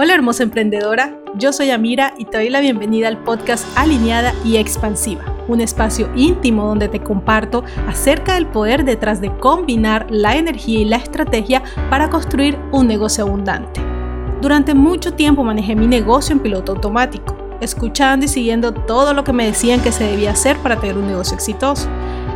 Hola hermosa emprendedora, yo soy Amira y te doy la bienvenida al podcast Alineada y Expansiva, un espacio íntimo donde te comparto acerca del poder detrás de combinar la energía y la estrategia para construir un negocio abundante. Durante mucho tiempo manejé mi negocio en piloto automático, escuchando y siguiendo todo lo que me decían que se debía hacer para tener un negocio exitoso.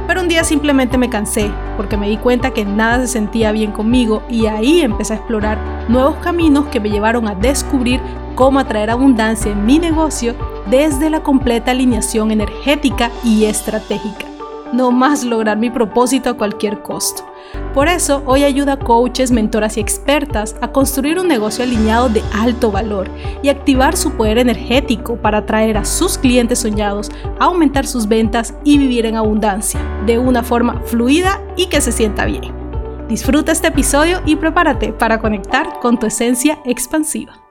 Pero un día simplemente me cansé porque me di cuenta que nada se sentía bien conmigo y ahí empecé a explorar nuevos caminos que me llevaron a descubrir cómo atraer abundancia en mi negocio desde la completa alineación energética y estratégica. No más lograr mi propósito a cualquier costo. Por eso, hoy ayuda a coaches, mentoras y expertas a construir un negocio alineado de alto valor y activar su poder energético para atraer a sus clientes soñados, aumentar sus ventas y vivir en abundancia, de una forma fluida y que se sienta bien. Disfruta este episodio y prepárate para conectar con tu esencia expansiva.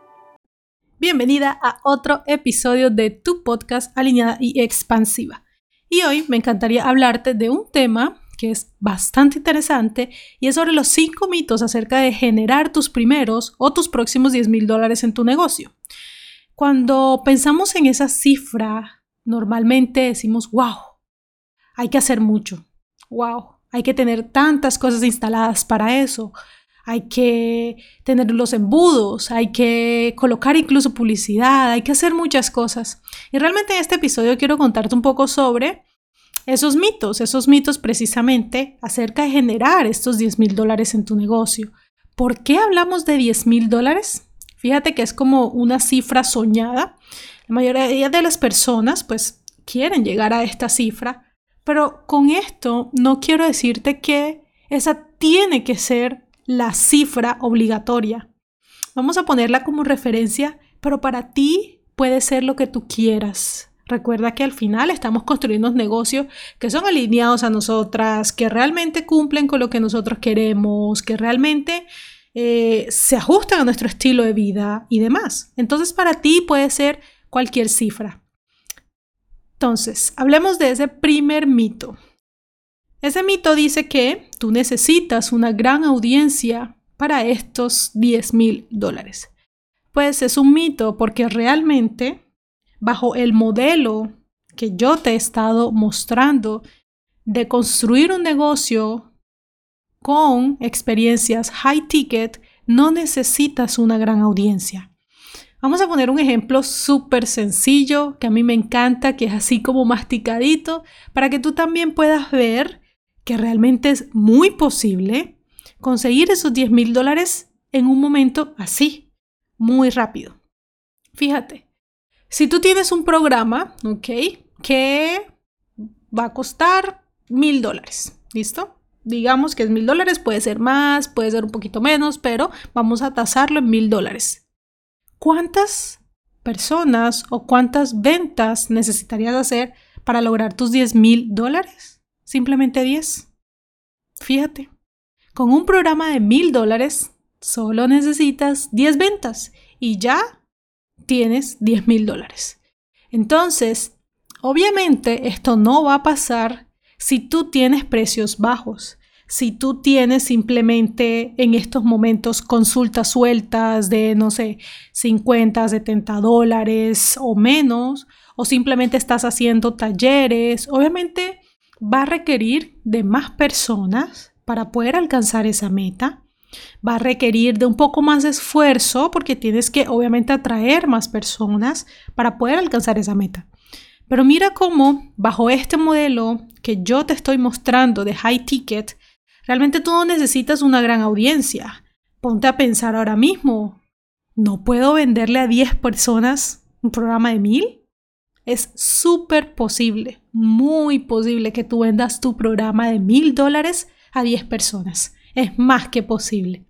Bienvenida a otro episodio de tu podcast alineada y expansiva. Y hoy me encantaría hablarte de un tema que es bastante interesante y es sobre los 5 mitos acerca de generar tus primeros o tus próximos 10 mil dólares en tu negocio. Cuando pensamos en esa cifra, normalmente decimos, wow, hay que hacer mucho, wow, hay que tener tantas cosas instaladas para eso, hay que tener los embudos, hay que colocar incluso publicidad, hay que hacer muchas cosas. Y realmente en este episodio quiero contarte un poco sobre esos mitos, esos mitos precisamente acerca de generar estos 10 mil dólares en tu negocio. ¿Por qué hablamos de 10 mil dólares? Fíjate que es como una cifra soñada. La mayoría de las personas pues quieren llegar a esta cifra, pero con esto no quiero decirte que esa tiene que ser la cifra obligatoria. Vamos a ponerla como referencia, pero para ti puede ser lo que tú quieras. Recuerda que al final estamos construyendo negocios que son alineados a nosotras, que realmente cumplen con lo que nosotros queremos, que realmente eh, se ajustan a nuestro estilo de vida y demás. Entonces para ti puede ser cualquier cifra. Entonces, hablemos de ese primer mito. Ese mito dice que tú necesitas una gran audiencia para estos 10 mil dólares. Pues es un mito porque realmente bajo el modelo que yo te he estado mostrando de construir un negocio con experiencias high ticket, no necesitas una gran audiencia. Vamos a poner un ejemplo súper sencillo que a mí me encanta, que es así como masticadito, para que tú también puedas ver que realmente es muy posible conseguir esos 10 mil dólares en un momento así, muy rápido. Fíjate, si tú tienes un programa, ¿ok? Que va a costar mil dólares, ¿listo? Digamos que es mil dólares, puede ser más, puede ser un poquito menos, pero vamos a tasarlo en mil dólares. ¿Cuántas personas o cuántas ventas necesitarías hacer para lograr tus 10 mil dólares? Simplemente 10. Fíjate, con un programa de mil dólares solo necesitas 10 ventas y ya tienes 10 mil dólares. Entonces, obviamente esto no va a pasar si tú tienes precios bajos, si tú tienes simplemente en estos momentos consultas sueltas de, no sé, 50, 70 dólares o menos, o simplemente estás haciendo talleres, obviamente va a requerir de más personas para poder alcanzar esa meta va a requerir de un poco más de esfuerzo porque tienes que obviamente atraer más personas para poder alcanzar esa meta. Pero mira cómo bajo este modelo que yo te estoy mostrando de high ticket, realmente tú no necesitas una gran audiencia. Ponte a pensar ahora mismo, ¿no puedo venderle a 10 personas un programa de 1000? Es súper posible, muy posible que tú vendas tu programa de 1000 dólares a 10 personas es más que posible.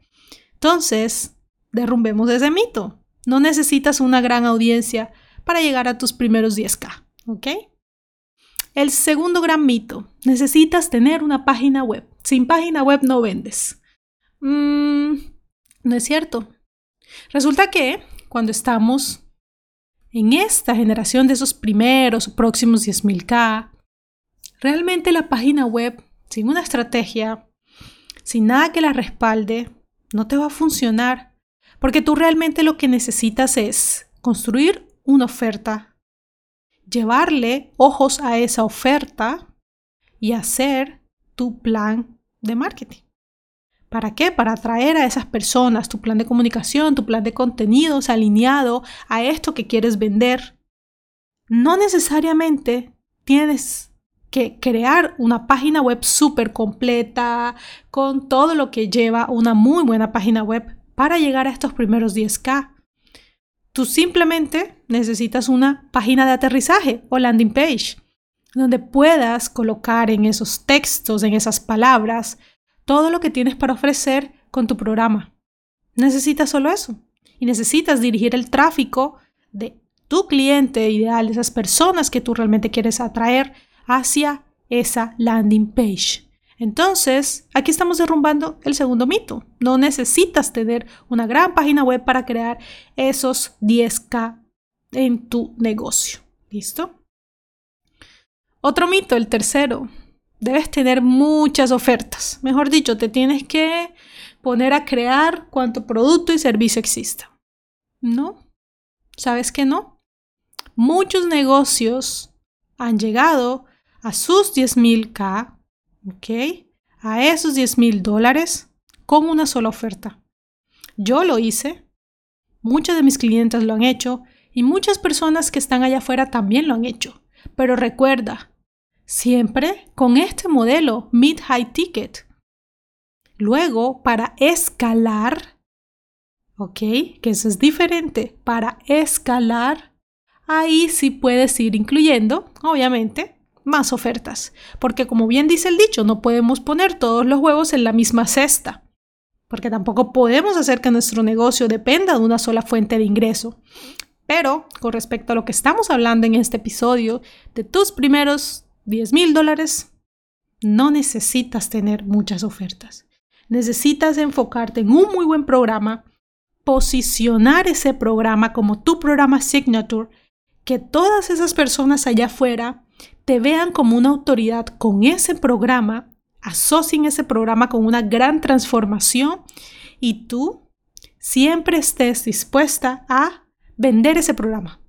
Entonces, derrumbemos ese mito. No necesitas una gran audiencia para llegar a tus primeros 10K, ¿ok? El segundo gran mito, necesitas tener una página web. Sin página web no vendes. Mm, no es cierto. Resulta que cuando estamos en esta generación de esos primeros próximos 10.000K, realmente la página web, sin una estrategia, sin nada que la respalde, no te va a funcionar. Porque tú realmente lo que necesitas es construir una oferta, llevarle ojos a esa oferta y hacer tu plan de marketing. ¿Para qué? Para atraer a esas personas, tu plan de comunicación, tu plan de contenidos alineado a esto que quieres vender. No necesariamente tienes que crear una página web súper completa con todo lo que lleva una muy buena página web para llegar a estos primeros 10K. Tú simplemente necesitas una página de aterrizaje o landing page donde puedas colocar en esos textos, en esas palabras, todo lo que tienes para ofrecer con tu programa. Necesitas solo eso. Y necesitas dirigir el tráfico de tu cliente ideal, de esas personas que tú realmente quieres atraer hacia esa landing page. Entonces, aquí estamos derrumbando el segundo mito. No necesitas tener una gran página web para crear esos 10K en tu negocio. ¿Listo? Otro mito, el tercero. Debes tener muchas ofertas. Mejor dicho, te tienes que poner a crear cuanto producto y servicio exista. ¿No? ¿Sabes que no? Muchos negocios han llegado a sus 10.000K, ¿ok? A esos 10.000 dólares con una sola oferta. Yo lo hice, muchos de mis clientes lo han hecho y muchas personas que están allá afuera también lo han hecho. Pero recuerda, siempre con este modelo mid-high ticket. Luego, para escalar, ¿ok? Que eso es diferente. Para escalar, ahí sí puedes ir incluyendo, obviamente, más ofertas. Porque como bien dice el dicho, no podemos poner todos los huevos en la misma cesta. Porque tampoco podemos hacer que nuestro negocio dependa de una sola fuente de ingreso. Pero con respecto a lo que estamos hablando en este episodio, de tus primeros 10 mil dólares, no necesitas tener muchas ofertas. Necesitas enfocarte en un muy buen programa, posicionar ese programa como tu programa signature, que todas esas personas allá afuera te vean como una autoridad con ese programa, asocien ese programa con una gran transformación y tú siempre estés dispuesta a vender ese programa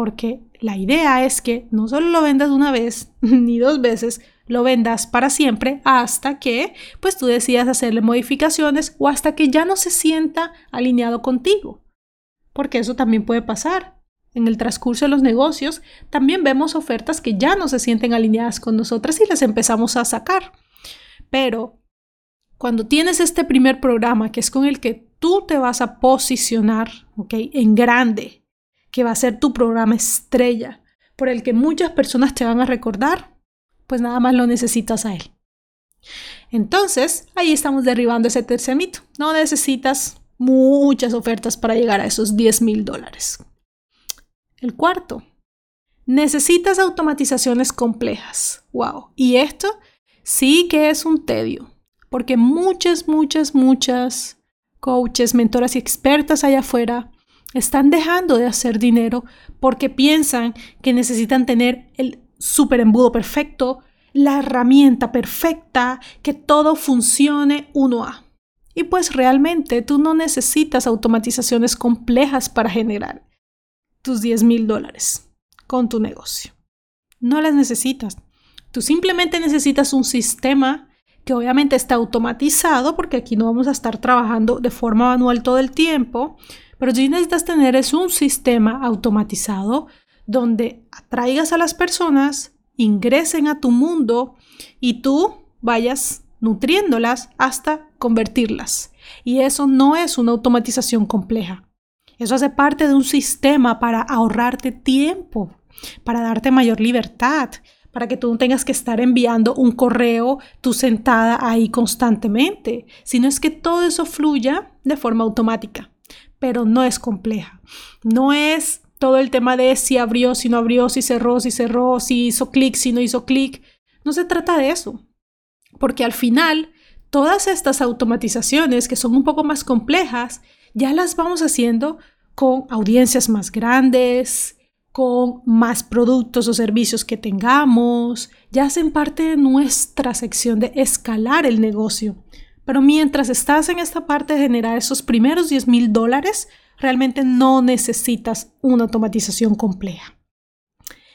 porque la idea es que no solo lo vendas una vez ni dos veces, lo vendas para siempre hasta que pues tú decidas hacerle modificaciones o hasta que ya no se sienta alineado contigo. Porque eso también puede pasar. En el transcurso de los negocios también vemos ofertas que ya no se sienten alineadas con nosotras y las empezamos a sacar. Pero cuando tienes este primer programa que es con el que tú te vas a posicionar, ¿ok? En grande, que va a ser tu programa estrella, por el que muchas personas te van a recordar, pues nada más lo necesitas a él. Entonces, ahí estamos derribando ese tercer mito. No necesitas muchas ofertas para llegar a esos 10 mil dólares. El cuarto, necesitas automatizaciones complejas. Wow. Y esto sí que es un tedio, porque muchas, muchas, muchas coaches, mentoras y expertas allá afuera están dejando de hacer dinero porque piensan que necesitan tener el super embudo perfecto, la herramienta perfecta, que todo funcione uno a. Y pues realmente tú no necesitas automatizaciones complejas para generar tus 10 mil dólares con tu negocio. No las necesitas. Tú simplemente necesitas un sistema que obviamente está automatizado porque aquí no vamos a estar trabajando de forma manual todo el tiempo, pero si necesitas tener es un sistema automatizado donde atraigas a las personas, ingresen a tu mundo y tú vayas nutriéndolas hasta convertirlas. Y eso no es una automatización compleja. Eso hace parte de un sistema para ahorrarte tiempo, para darte mayor libertad, para que tú no tengas que estar enviando un correo tú sentada ahí constantemente, sino es que todo eso fluya de forma automática pero no es compleja. No es todo el tema de si abrió, si no abrió, si cerró, si cerró, si hizo clic, si no hizo clic. No se trata de eso. Porque al final, todas estas automatizaciones que son un poco más complejas, ya las vamos haciendo con audiencias más grandes, con más productos o servicios que tengamos, ya hacen parte de nuestra sección de escalar el negocio. Pero mientras estás en esta parte de generar esos primeros 10 mil dólares, realmente no necesitas una automatización compleja.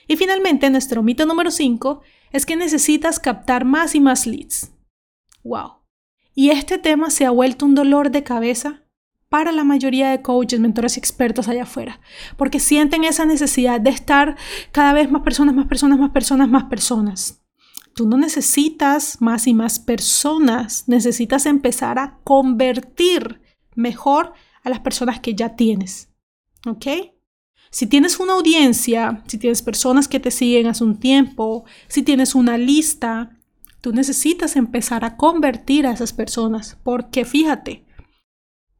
Y finalmente, nuestro mito número 5 es que necesitas captar más y más leads. ¡Wow! Y este tema se ha vuelto un dolor de cabeza para la mayoría de coaches, mentores y expertos allá afuera, porque sienten esa necesidad de estar cada vez más personas, más personas, más personas, más personas. Tú no necesitas más y más personas, necesitas empezar a convertir mejor a las personas que ya tienes. ¿Ok? Si tienes una audiencia, si tienes personas que te siguen hace un tiempo, si tienes una lista, tú necesitas empezar a convertir a esas personas. Porque fíjate,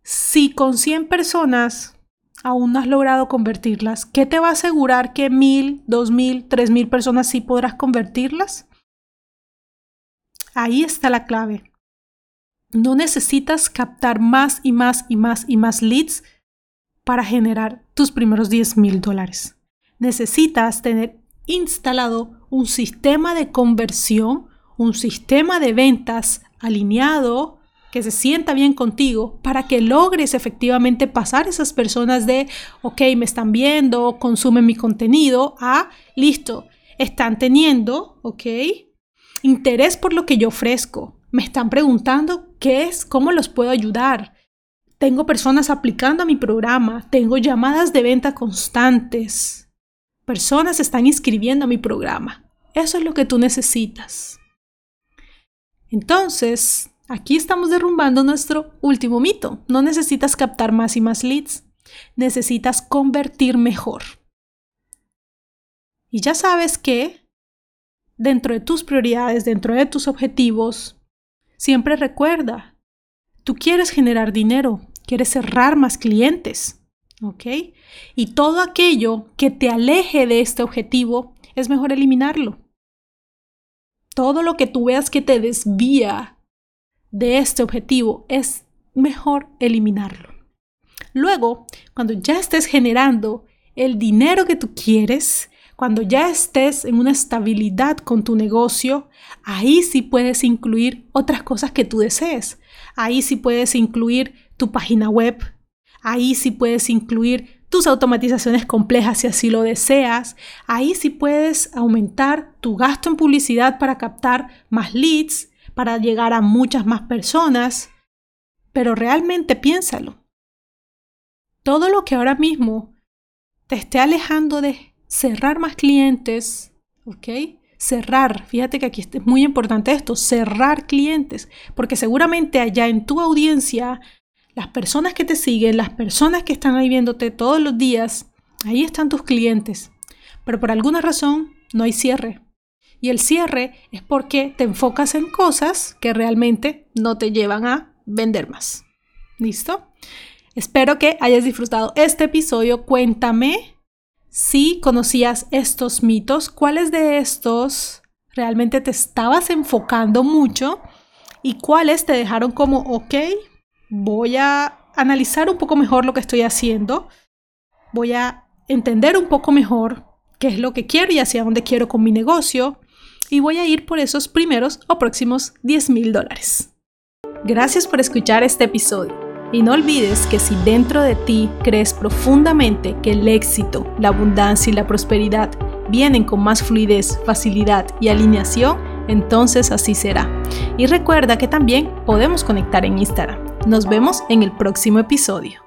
si con 100 personas aún no has logrado convertirlas, ¿qué te va a asegurar que mil, dos mil, tres mil personas sí podrás convertirlas? Ahí está la clave. No necesitas captar más y más y más y más leads para generar tus primeros 10 mil dólares. Necesitas tener instalado un sistema de conversión, un sistema de ventas alineado que se sienta bien contigo para que logres efectivamente pasar esas personas de, ok, me están viendo, consumen mi contenido, a, listo, están teniendo, ok, interés por lo que yo ofrezco. Me están preguntando qué es, cómo los puedo ayudar. Tengo personas aplicando a mi programa, tengo llamadas de venta constantes. Personas están inscribiendo a mi programa. Eso es lo que tú necesitas. Entonces, Aquí estamos derrumbando nuestro último mito. No necesitas captar más y más leads, necesitas convertir mejor. Y ya sabes que dentro de tus prioridades, dentro de tus objetivos, siempre recuerda, tú quieres generar dinero, quieres cerrar más clientes, ¿ok? Y todo aquello que te aleje de este objetivo es mejor eliminarlo. Todo lo que tú veas que te desvía de este objetivo es mejor eliminarlo. Luego, cuando ya estés generando el dinero que tú quieres, cuando ya estés en una estabilidad con tu negocio, ahí sí puedes incluir otras cosas que tú desees. Ahí sí puedes incluir tu página web. Ahí sí puedes incluir tus automatizaciones complejas si así lo deseas. Ahí sí puedes aumentar tu gasto en publicidad para captar más leads para llegar a muchas más personas, pero realmente piénsalo. Todo lo que ahora mismo te esté alejando de cerrar más clientes, ¿ok? Cerrar, fíjate que aquí es muy importante esto, cerrar clientes, porque seguramente allá en tu audiencia, las personas que te siguen, las personas que están ahí viéndote todos los días, ahí están tus clientes, pero por alguna razón no hay cierre, y el cierre es porque te enfocas en cosas que realmente no te llevan a vender más. ¿Listo? Espero que hayas disfrutado este episodio. Cuéntame si conocías estos mitos, cuáles de estos realmente te estabas enfocando mucho y cuáles te dejaron como, ok, voy a analizar un poco mejor lo que estoy haciendo, voy a entender un poco mejor qué es lo que quiero y hacia dónde quiero con mi negocio y voy a ir por esos primeros o próximos 10 mil dólares. Gracias por escuchar este episodio y no olvides que si dentro de ti crees profundamente que el éxito, la abundancia y la prosperidad vienen con más fluidez, facilidad y alineación, entonces así será. Y recuerda que también podemos conectar en Instagram. Nos vemos en el próximo episodio.